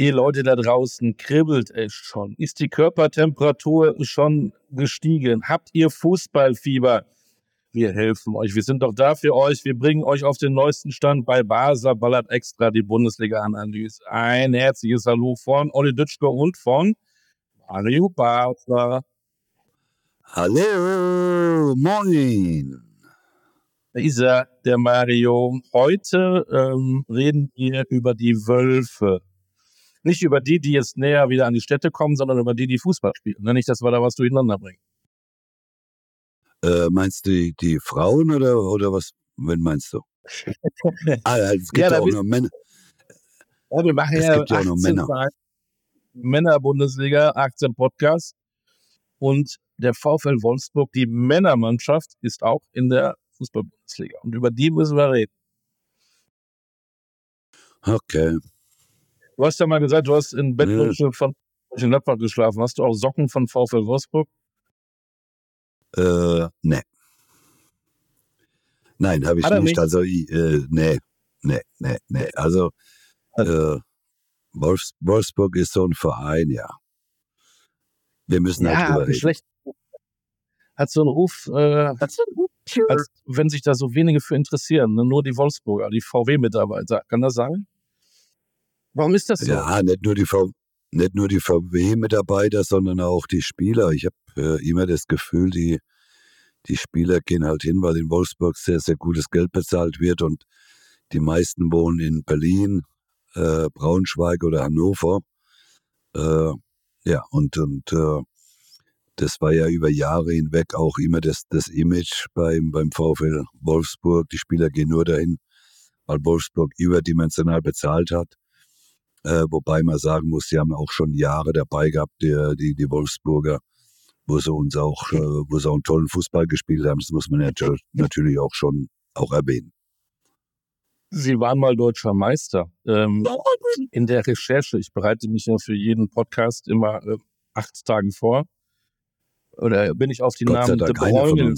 Ihr Leute da draußen, kribbelt es schon? Ist die Körpertemperatur schon gestiegen? Habt ihr Fußballfieber? Wir helfen euch. Wir sind doch da für euch. Wir bringen euch auf den neuesten Stand bei Basler Ballert Extra, die Bundesliga-Analyse. Ein herzliches Hallo von Olli Dütschke und von Mario Basler. Hallo, moin. Da ist er, der Mario. Heute ähm, reden wir über die Wölfe. Nicht über die, die jetzt näher wieder an die Städte kommen, sondern über die, die Fußball spielen. Ne, Nicht, dass wir da was durcheinander bringen. Äh, meinst du die, die Frauen oder, oder was? Wen meinst du? Ah, es gibt Ja, ja, auch noch Männer. Ja, wir machen Es ja, gibt ja auch noch 18 Männer. Männer-Bundesliga, 18 Podcasts. Und der VfL Wolfsburg, die Männermannschaft, ist auch in der Fußball-Bundesliga. Und über die müssen wir reden. Okay. Du hast ja mal gesagt, du hast in Ja. Bettwäsche von Gladbach geschlafen. Hast du auch Socken von VfL Wolfsburg? Äh, nee. Nein, habe ich Hat nicht. nicht? Also, ich, äh, nee, nee, nee, nee. Also, äh, Wolfs Wolfsburg ist so ein Verein, ja. Wir müssen halt Ja, drüber hat, reden. schlecht, hat so einen Ruf, äh, als wenn sich da so wenige für interessieren. Ne? Nur die Wolfsburger, die VW-Mitarbeiter. Kann das sein? Warum ist das so? Ja, nicht nur die nicht nur die VW-Mitarbeiter, sondern auch die Spieler. Ich habe äh, immer das Gefühl, die, die Spieler gehen halt hin, weil in Wolfsburg sehr, sehr gutes Geld bezahlt wird und die meisten wohnen in Berlin, äh, Braunschweig oder Hannover. Äh, ja, und, und äh, das war ja über Jahre hinweg auch immer das, das Image beim, beim VfL Wolfsburg. Die Spieler gehen nur dahin, weil Wolfsburg überdimensional bezahlt hat. Äh, wobei man sagen muss, sie haben auch schon Jahre dabei gehabt, die, die, die Wolfsburger, wo sie uns auch, äh, wo sie auch einen tollen Fußball gespielt haben. Das muss man nat- natürlich auch schon auch erwähnen. Sie waren mal deutscher Meister. Ähm, in der Recherche, ich bereite mich ja für jeden Podcast immer äh, acht Tage vor. Oder bin ich auf die Gott Namen De Dank einer von Bruyne.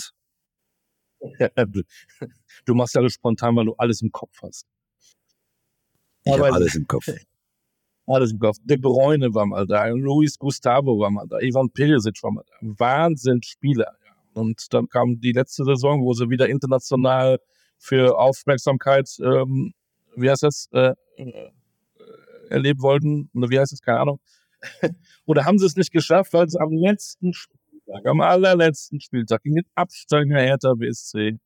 du machst ja alles spontan, weil du alles im Kopf hast. Ich habe Aber- alles im Kopf. Alles im Kopf. De Bruyne war mal da, Luis Gustavo war mal da, Ivan Perisic war mal da. Wahnsinn Spieler. Ja. Und dann kam die letzte Saison, wo sie wieder international für Aufmerksamkeit, ähm, wie heißt das, äh, äh, erleben wollten. Oder wie heißt es, keine Ahnung. Oder haben sie es nicht geschafft, weil sie am letzten Spieltag, am allerletzten Spieltag gegen den Absteiger Hertha BSC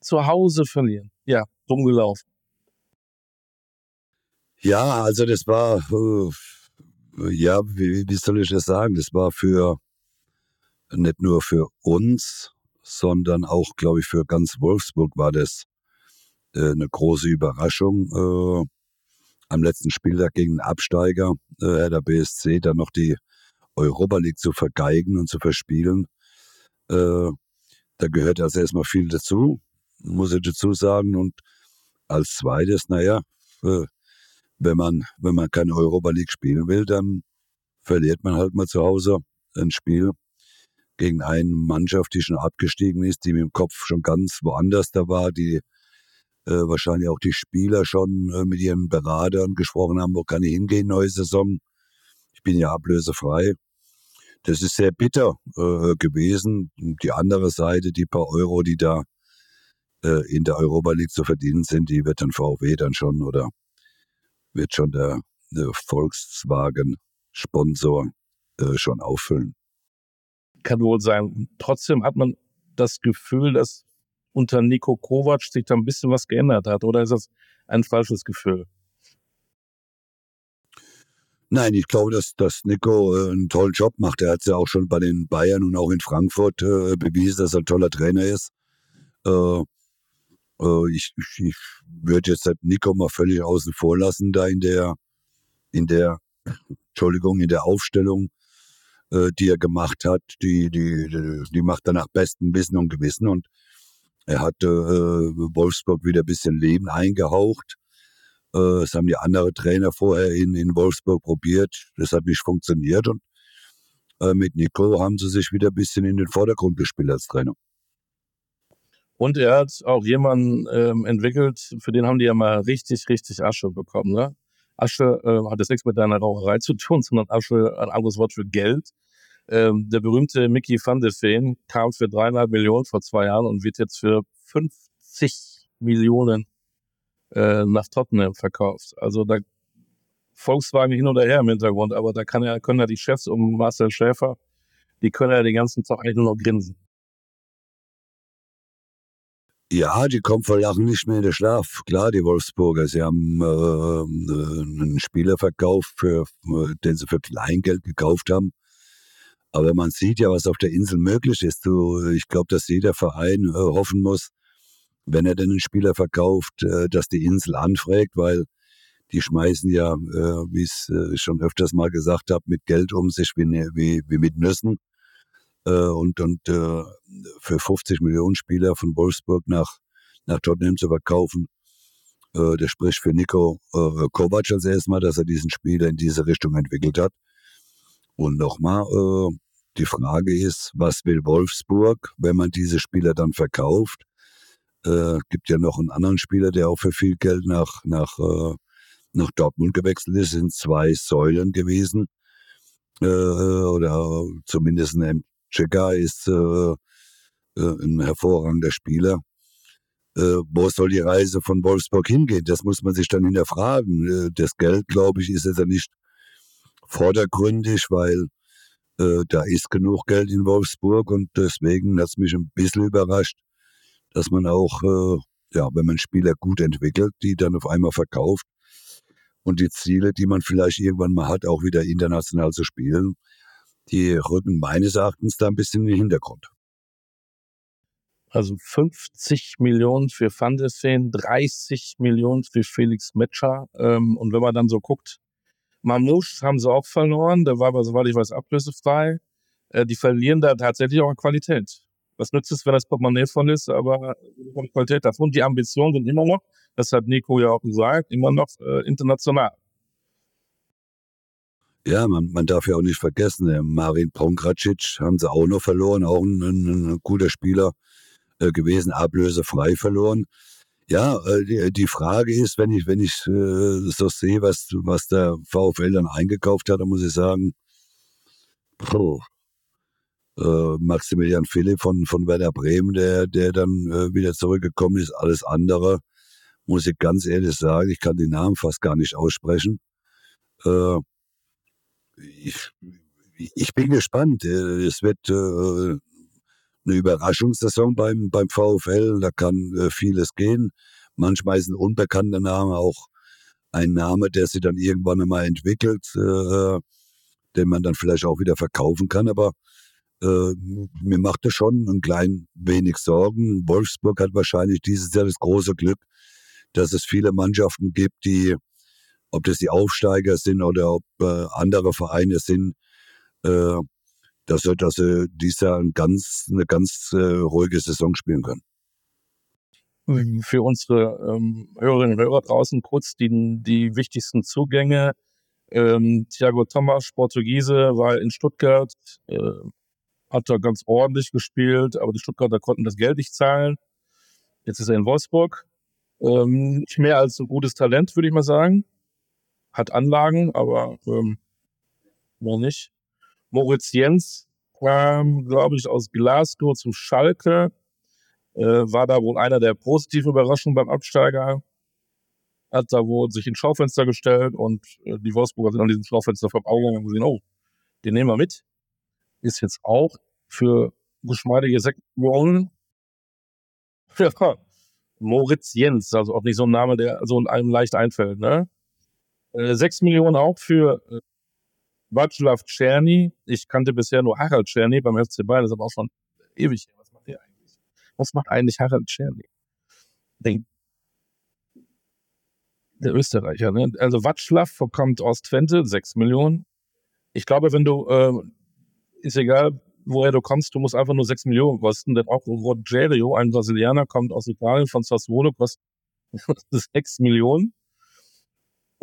zu Hause verlieren. Ja, dumm gelaufen. Ja, also das war, äh, ja, wie, wie soll ich das sagen? Das war für, nicht nur für uns, sondern auch, glaube ich, für ganz Wolfsburg war das äh, eine große Überraschung. Äh, am letzten Spieltag gegen den Absteiger, äh, der BSC, dann noch die Europa League zu vergeigen und zu verspielen. Äh, da gehört also erstmal viel dazu, muss ich dazu sagen. Und als zweites, naja, äh, wenn man, wenn man keine Europa League spielen will, dann verliert man halt mal zu Hause ein Spiel gegen eine Mannschaft, die schon abgestiegen ist, die mit dem Kopf schon ganz woanders da war, die äh, wahrscheinlich auch die Spieler schon äh, mit ihren Beratern gesprochen haben, wo kann ich hingehen, neue Saison. Ich bin ja ablösefrei. Das ist sehr bitter äh, gewesen. Die andere Seite, die paar Euro, die da äh, in der Europa League zu verdienen sind, die wird dann VW dann schon oder wird schon der, der Volkswagen-Sponsor äh, schon auffüllen. kann wohl sein. Trotzdem hat man das Gefühl, dass unter Nico Kovac sich da ein bisschen was geändert hat. Oder ist das ein falsches Gefühl? Nein, ich glaube, dass, dass Nico äh, einen tollen Job macht. Er hat es ja auch schon bei den Bayern und auch in Frankfurt äh, bewiesen, dass er ein toller Trainer ist. Äh, Äh, ich, ich, ich würde jetzt halt Nico mal völlig außen vor lassen, da in der, in der, Entschuldigung, in der Aufstellung, äh, die er gemacht hat. Die, die, die, macht er nach bestem Wissen und Gewissen und er hat äh, Wolfsburg wieder ein bisschen Leben eingehaucht. Äh, das haben die anderen Trainer vorher in, in Wolfsburg probiert. Das hat nicht funktioniert und äh, mit Nico haben sie sich wieder ein bisschen in den Vordergrund gespielt als Trainer. Und er hat auch jemanden ähm, entwickelt, für den haben die ja mal richtig, richtig Asche bekommen. Ne? Asche äh, hat jetzt nichts mit deiner Raucherei zu tun, sondern Asche ein anderes Wort für Geld. Ähm, der berühmte Mickey van de Veen kam für dreieinhalb Millionen vor zwei Jahren und wird jetzt für 50 Millionen äh, nach Tottenham verkauft. Also da Volkswagen hin oder her im Hintergrund, aber da kann ja, können ja die Chefs um Marcel Schäfer, die können ja den ganzen Tag eigentlich nur noch grinsen. Ja, die kommen vor Lachen nicht mehr in den Schlaf. Klar, die Wolfsburger, sie haben äh, einen Spieler verkauft, für, den sie für Kleingeld gekauft haben. Aber man sieht ja, was auf der Insel möglich ist. Du, ich glaube, dass jeder Verein äh, hoffen muss, wenn er denn einen Spieler verkauft, äh, dass die Insel anfragt, weil die schmeißen ja, äh, wie ich äh, schon öfters mal gesagt habe, mit Geld um sich wie, ne, wie, wie mit Nüssen. Äh, und und äh, für 50 Millionen Spieler von Wolfsburg nach, nach Tottenham zu verkaufen, äh, das spricht für Nico äh, Kovac als erstmal, dass er diesen Spieler in diese Richtung entwickelt hat. Und nochmal, äh, die Frage ist, was will Wolfsburg, wenn man diese Spieler dann verkauft? Äh, gibt ja noch einen anderen Spieler, der auch für viel Geld nach, nach, äh, nach Dortmund gewechselt ist, sind zwei Säulen gewesen. Äh, oder zumindest ein Cheka ist äh, äh, ein hervorragender Spieler. Äh, wo soll die Reise von Wolfsburg hingehen? Das muss man sich dann hinterfragen. Äh, das Geld, glaube ich, ist jetzt ja nicht vordergründig, weil äh, da ist genug Geld in Wolfsburg und deswegen hat es mich ein bisschen überrascht, dass man auch, äh, ja, wenn man Spieler gut entwickelt, die dann auf einmal verkauft und die Ziele, die man vielleicht irgendwann mal hat, auch wieder international zu spielen, die rücken meines Erachtens da ein bisschen in den Hintergrund. Also 50 Millionen für Van der Seen, 30 Millionen für Felix Metscher. Ähm, und wenn man dann so guckt, Mamouche haben sie auch verloren, der war aber, soweit ich weiß, ablösefrei. Äh, die verlieren da tatsächlich auch an Qualität. Was nützt es, wenn das Portemonnaie voll ist, aber Qualität davon, die Ambitionen sind immer noch, das hat Nico ja auch gesagt, immer noch äh, international. Ja, man, man darf ja auch nicht vergessen, der Marin Pongracic haben sie auch noch verloren, auch ein, ein, ein guter Spieler äh, gewesen, ablösefrei verloren. Ja, äh, die, die Frage ist, wenn ich, wenn ich äh, so sehe, was, was der VfL dann eingekauft hat, dann muss ich sagen, puh, äh, Maximilian Philipp von, von Werder Bremen, der, der dann äh, wieder zurückgekommen ist, alles andere, muss ich ganz ehrlich sagen, ich kann den Namen fast gar nicht aussprechen. Äh, ich, ich bin gespannt. Äh, es wird äh, eine Überraschungssaison beim, beim VfL. Da kann äh, vieles gehen. Manchmal ist ein unbekannter Name auch ein Name, der sich dann irgendwann einmal entwickelt, den man dann vielleicht auch wieder verkaufen kann. Aber äh, mir macht das schon ein klein wenig Sorgen. Wolfsburg hat wahrscheinlich dieses Jahr das große Glück, dass es viele Mannschaften gibt, die ob das die Aufsteiger sind oder ob äh, andere Vereine sind, äh, dass, dass sie dieses Jahr ein ganz, eine ganz äh, ruhige Saison spielen können. Für unsere ähm, Hörerinnen und Hörer draußen kurz die, die wichtigsten Zugänge. Ähm, Thiago Thomas, Portugiese, war in Stuttgart, äh, hat da ganz ordentlich gespielt, aber die Stuttgarter konnten das Geld nicht zahlen. Jetzt ist er in Wolfsburg. Ähm, nicht mehr als ein gutes Talent, würde ich mal sagen hat Anlagen, aber ähm, noch nicht. Moritz Jens kam, glaube ich, aus Glasgow zum Schalke. Äh, war da wohl einer der positiven Überraschungen beim Absteiger. Hat da wohl sich ins Schaufenster gestellt und äh, die Wolfsburger sind an diesem Schaufenster vom und gesehen, oh, den nehmen wir mit. Ist jetzt auch für geschmeidige 6 Millionen. Ja, Moritz Jens, also auch nicht so ein Name, der so einem leicht einfällt, ne? Äh, 6 Millionen auch für äh, Václav Czerny. Ich kannte bisher nur Harald Czerny beim FC Bayern, das ist aber auch schon ewig. Was macht der eigentlich? Was macht eigentlich Harald Czerny? Der Österreicher, ne? Also Watschlaff kommt aus Twente, 6 Millionen. Ich glaube, wenn du, äh, ist egal, woher du kommst, du musst einfach nur 6 Millionen kosten. Denn auch Rogerio, ein Brasilianer, kommt aus Italien, von Sassuolo, kostet 6 Millionen.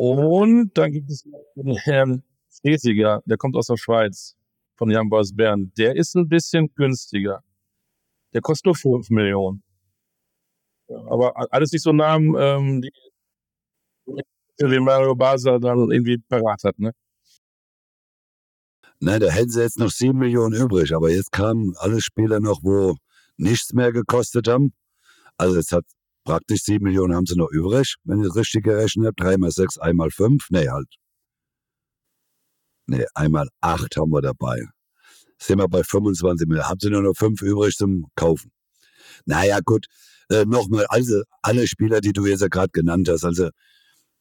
Und dann gibt es den Herrn Fresiger, der kommt aus der Schweiz, von Young Boys Bern. Der ist ein bisschen günstiger. Der kostet nur 5 Millionen. Aber alles nicht so Namen, ähm, die wie Mario Basler dann irgendwie parat hat, ne? Nein, da hätten sie jetzt noch 7 Millionen übrig, aber jetzt kamen alle Spieler noch, wo nichts mehr gekostet haben. Also jetzt hat praktisch 7 Millionen haben sie noch übrig, wenn ich richtig gerechnet habe. 3 mal 6, einmal 5. Nee, halt. Nee, einmal 8 haben wir dabei. Sind wir bei 25 Millionen. Haben sie nur noch 5 übrig zum Kaufen. Naja, gut. Äh, Nochmal, also alle Spieler, die du jetzt ja gerade genannt hast, also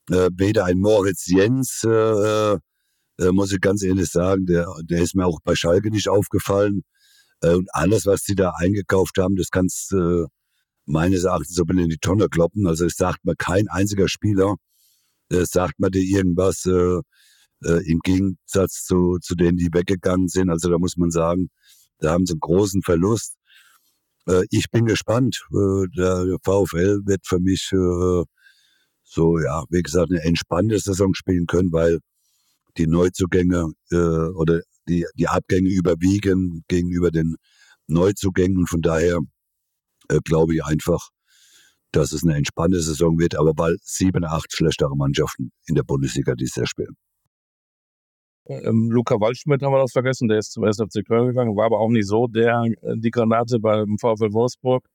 äh, weder ein Moritz Jens, äh, äh, muss ich ganz ehrlich sagen, der, der ist mir auch bei Schalke nicht aufgefallen. Äh, und alles, was sie da eingekauft haben, das kannst äh, meines Erachtens so in die Tonne kloppen. Also es sagt mir kein einziger Spieler, es sagt mir dir irgendwas äh, äh, im Gegensatz zu, zu denen, die weggegangen sind. Also da muss man sagen, da haben sie einen großen Verlust. Äh, ich bin gespannt. Äh, der VfL wird für mich äh, so, ja, wie gesagt, eine entspannte Saison spielen können, weil die Neuzugänge äh, oder die, die Abgänge überwiegen gegenüber den Neuzugängen. Und von daher äh, glaube ich einfach, dass es eine entspannte Saison wird, aber weil sieben, acht schlechtere Mannschaften in der Bundesliga dieses Jahr spielen. Ähm, Luca Waldschmidt haben wir noch vergessen, der ist zum SFC Köln gegangen, war aber auch nicht so der, äh, die Granate beim VfL Wolfsburg.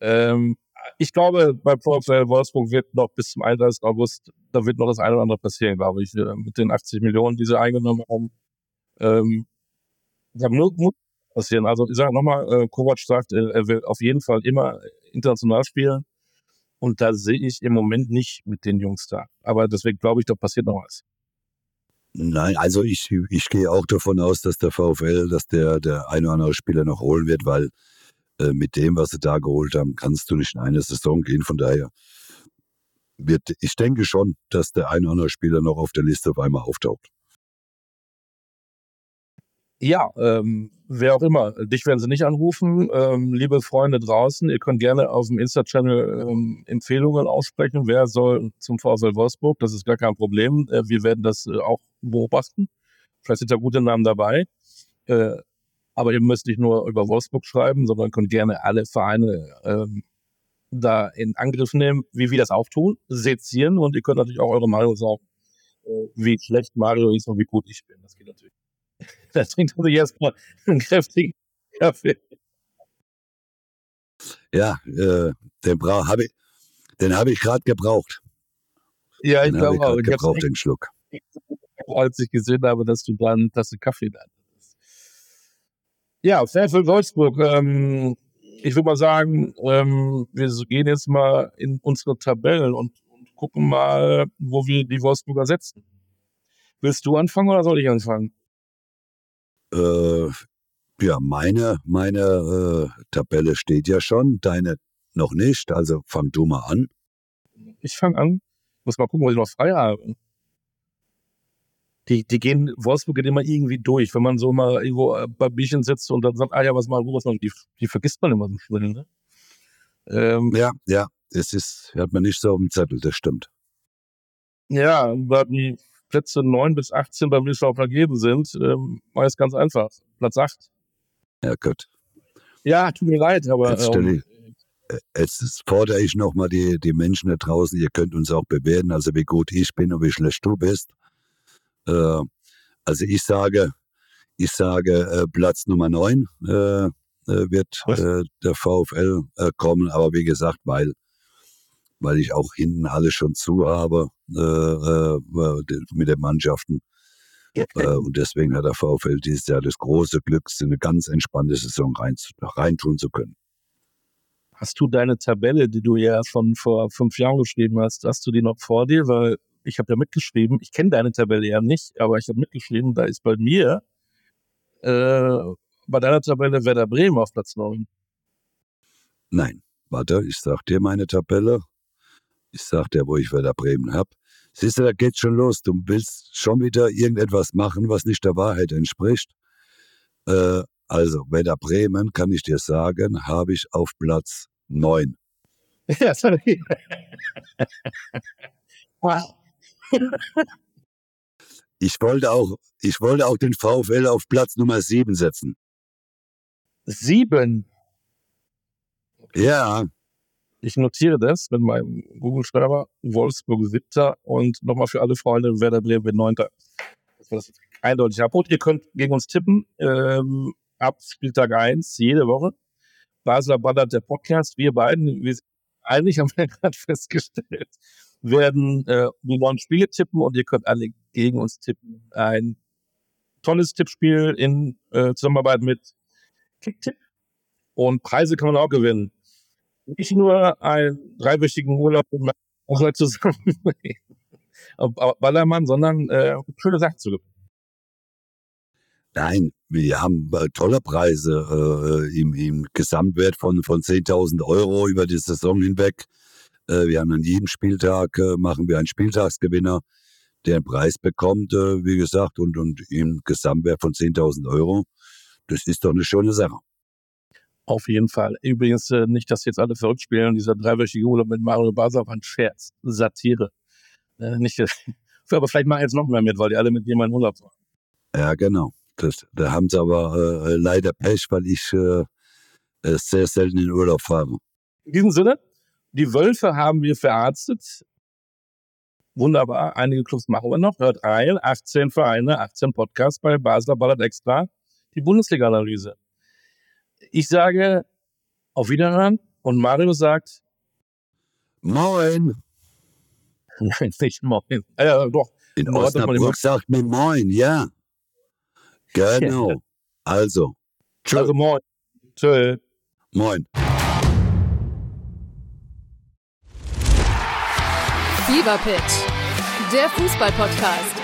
Ähm, ich glaube, beim VfL Wolfsburg wird noch bis zum 31. August, da wird noch das eine oder andere passieren, glaube ich, äh, mit den 80 Millionen, die sie eingenommen haben. Ähm, da muss, muss passieren. Also ich sage nochmal, äh, Kovac sagt, er will auf jeden Fall immer international spielen. Und da sehe ich im Moment nicht mit den Jungs da. Aber deswegen glaube ich, da passiert noch was. Nein, also ich, ich gehe auch davon aus, dass der VfL, dass der, der eine oder andere Spieler noch holen wird, weil äh, mit dem, was sie da geholt haben, kannst du nicht in eine Saison gehen. Von daher wird, ich denke schon, dass der eine oder andere Spieler noch auf der Liste auf einmal auftaucht. Ja, ähm, wer auch immer. Dich werden sie nicht anrufen. Ähm, liebe Freunde draußen, ihr könnt gerne auf dem Insta-Channel ähm, Empfehlungen aussprechen. Wer soll zum VfL Wolfsburg? Das ist gar kein Problem. Äh, wir werden das äh, auch beobachten. Vielleicht sind da gute Namen dabei. Äh, aber ihr müsst nicht nur über Wolfsburg schreiben, sondern könnt gerne alle Vereine ähm, da in Angriff nehmen, wie wir das auch tun, sezieren und ihr könnt natürlich auch eure Meinung sagen, äh, wie schlecht Mario ist und wie gut ich bin. Das geht natürlich. Da trinkt also jetzt mal einen kräftigen Kaffee. Ja, äh, den habe ich, den habe ich gerade gebraucht. Ja, ich glaube auch. Ich gebraucht den Schluck. Als ich gesehen habe, dass du da eine Tasse Kaffee da hattest. Ja, Fairfield Wolfsburg. Ähm, ich würde mal sagen, ähm, wir gehen jetzt mal in unsere Tabellen und, und gucken mal, wo wir die Wolfsburger setzen. Willst du anfangen oder soll ich anfangen? Äh, ja, meine, meine äh, Tabelle steht ja schon, deine noch nicht, also fang du mal an. Ich fange an. Muss mal gucken, wo ich noch frei habe. Die, die gehen, Wolfsburg geht immer irgendwie durch. Wenn man so mal irgendwo äh, bei Bierchen sitzt und dann sagt, ah ja, was mal, was mal, die, die vergisst man immer so schnell, ne? Ähm, ja, ja, es ist, hat man nicht so auf dem Zettel, das stimmt. Ja, weil die Plätze 9 bis 18 beim Wiesbaden vergeben sind, ähm, war es ganz einfach. Platz 8. Ja, gut. Ja, tut mir leid, aber. Jetzt, ähm, ich, jetzt fordere ich nochmal die, die Menschen da draußen, ihr könnt uns auch bewerten, also wie gut ich bin und wie schlecht du bist. Äh, also ich sage, ich sage äh, Platz Nummer 9 äh, äh, wird äh, der VfL äh, kommen, aber wie gesagt, weil weil ich auch hinten alles schon zu habe äh, äh, mit den Mannschaften. Äh, und deswegen hat der VfL dieses Jahr das große Glück, eine ganz entspannte Saison rein, reintun zu können. Hast du deine Tabelle, die du ja schon vor fünf Jahren geschrieben hast, hast du die noch vor dir? Weil ich habe ja mitgeschrieben, ich kenne deine Tabelle ja nicht, aber ich habe mitgeschrieben, da ist bei mir äh, bei deiner Tabelle Werder Bremen auf Platz 9. Nein, warte, ich sag dir meine Tabelle. Ich sag dir, wo ich Werder Bremen hab. Siehst du, da geht's schon los. Du willst schon wieder irgendetwas machen, was nicht der Wahrheit entspricht. Äh, also, Werder Bremen, kann ich dir sagen, habe ich auf Platz 9. Ja, sorry. wow. Ich wollte auch, ich wollte auch den VfL auf Platz Nummer 7 setzen. Sieben. Ja, Ich notiere das mit meinem Google-Schreiber. Wolfsburg siebter und nochmal für alle Freunde Werder Bremen neunter. Das war das eindeutig ab. Ihr könnt gegen uns tippen. Ähm, ab Spieltag 1 jede Woche. Basler Ballert, der Podcast. Wir beiden, wir eigentlich haben wir gerade festgestellt, werden äh, die neuen Spiele tippen und ihr könnt alle gegen uns tippen. Ein tolles Tippspiel in äh, Zusammenarbeit mit Kicktipp. Und Preise kann man auch gewinnen. Nicht nur einen dreiwöchigen Urlaub mit meinem Onkel zusammen auf Ballermann, sondern äh, schöne Sachen zu gewinnen. Nein, wir haben äh, tolle Preise äh, im, im Gesamtwert von, von 10.000 Euro über die Saison hinweg. Äh, wir haben an jedem Spieltag, äh, machen wir einen Spieltagsgewinner, der einen Preis bekommt, äh, wie gesagt, und, und im Gesamtwert von 10.000 Euro. Das ist doch eine schöne Sache. Auf jeden Fall. Übrigens äh, nicht, dass jetzt alle verrückt spielen. Dieser dreiwöchige Urlaub mit Mario Basler war ein Scherz, Satire. Äh, nicht, aber vielleicht mal jetzt noch mehr mit, weil die alle mit in Urlaub waren. Ja, genau. Das, da haben sie aber äh, leider Pech, weil ich äh, äh, sehr selten in Urlaub fahre. In diesem Sinne, die Wölfe haben wir verarztet. Wunderbar. Einige Clubs machen wir noch. Hört rein. 18 Vereine, 18 Podcasts bei Basler Ballert Extra. Die Bundesliga-Analyse. Ich sage auf Wiederhören und Mario sagt, Moin! nein, nicht moin. Äh, ja, doch. In man Osnabrück sagt mir Moin, ja. Genau. Also, tschö, Also moin. Tschö. Moin. Fever Pitch, der Fußball-Podcast.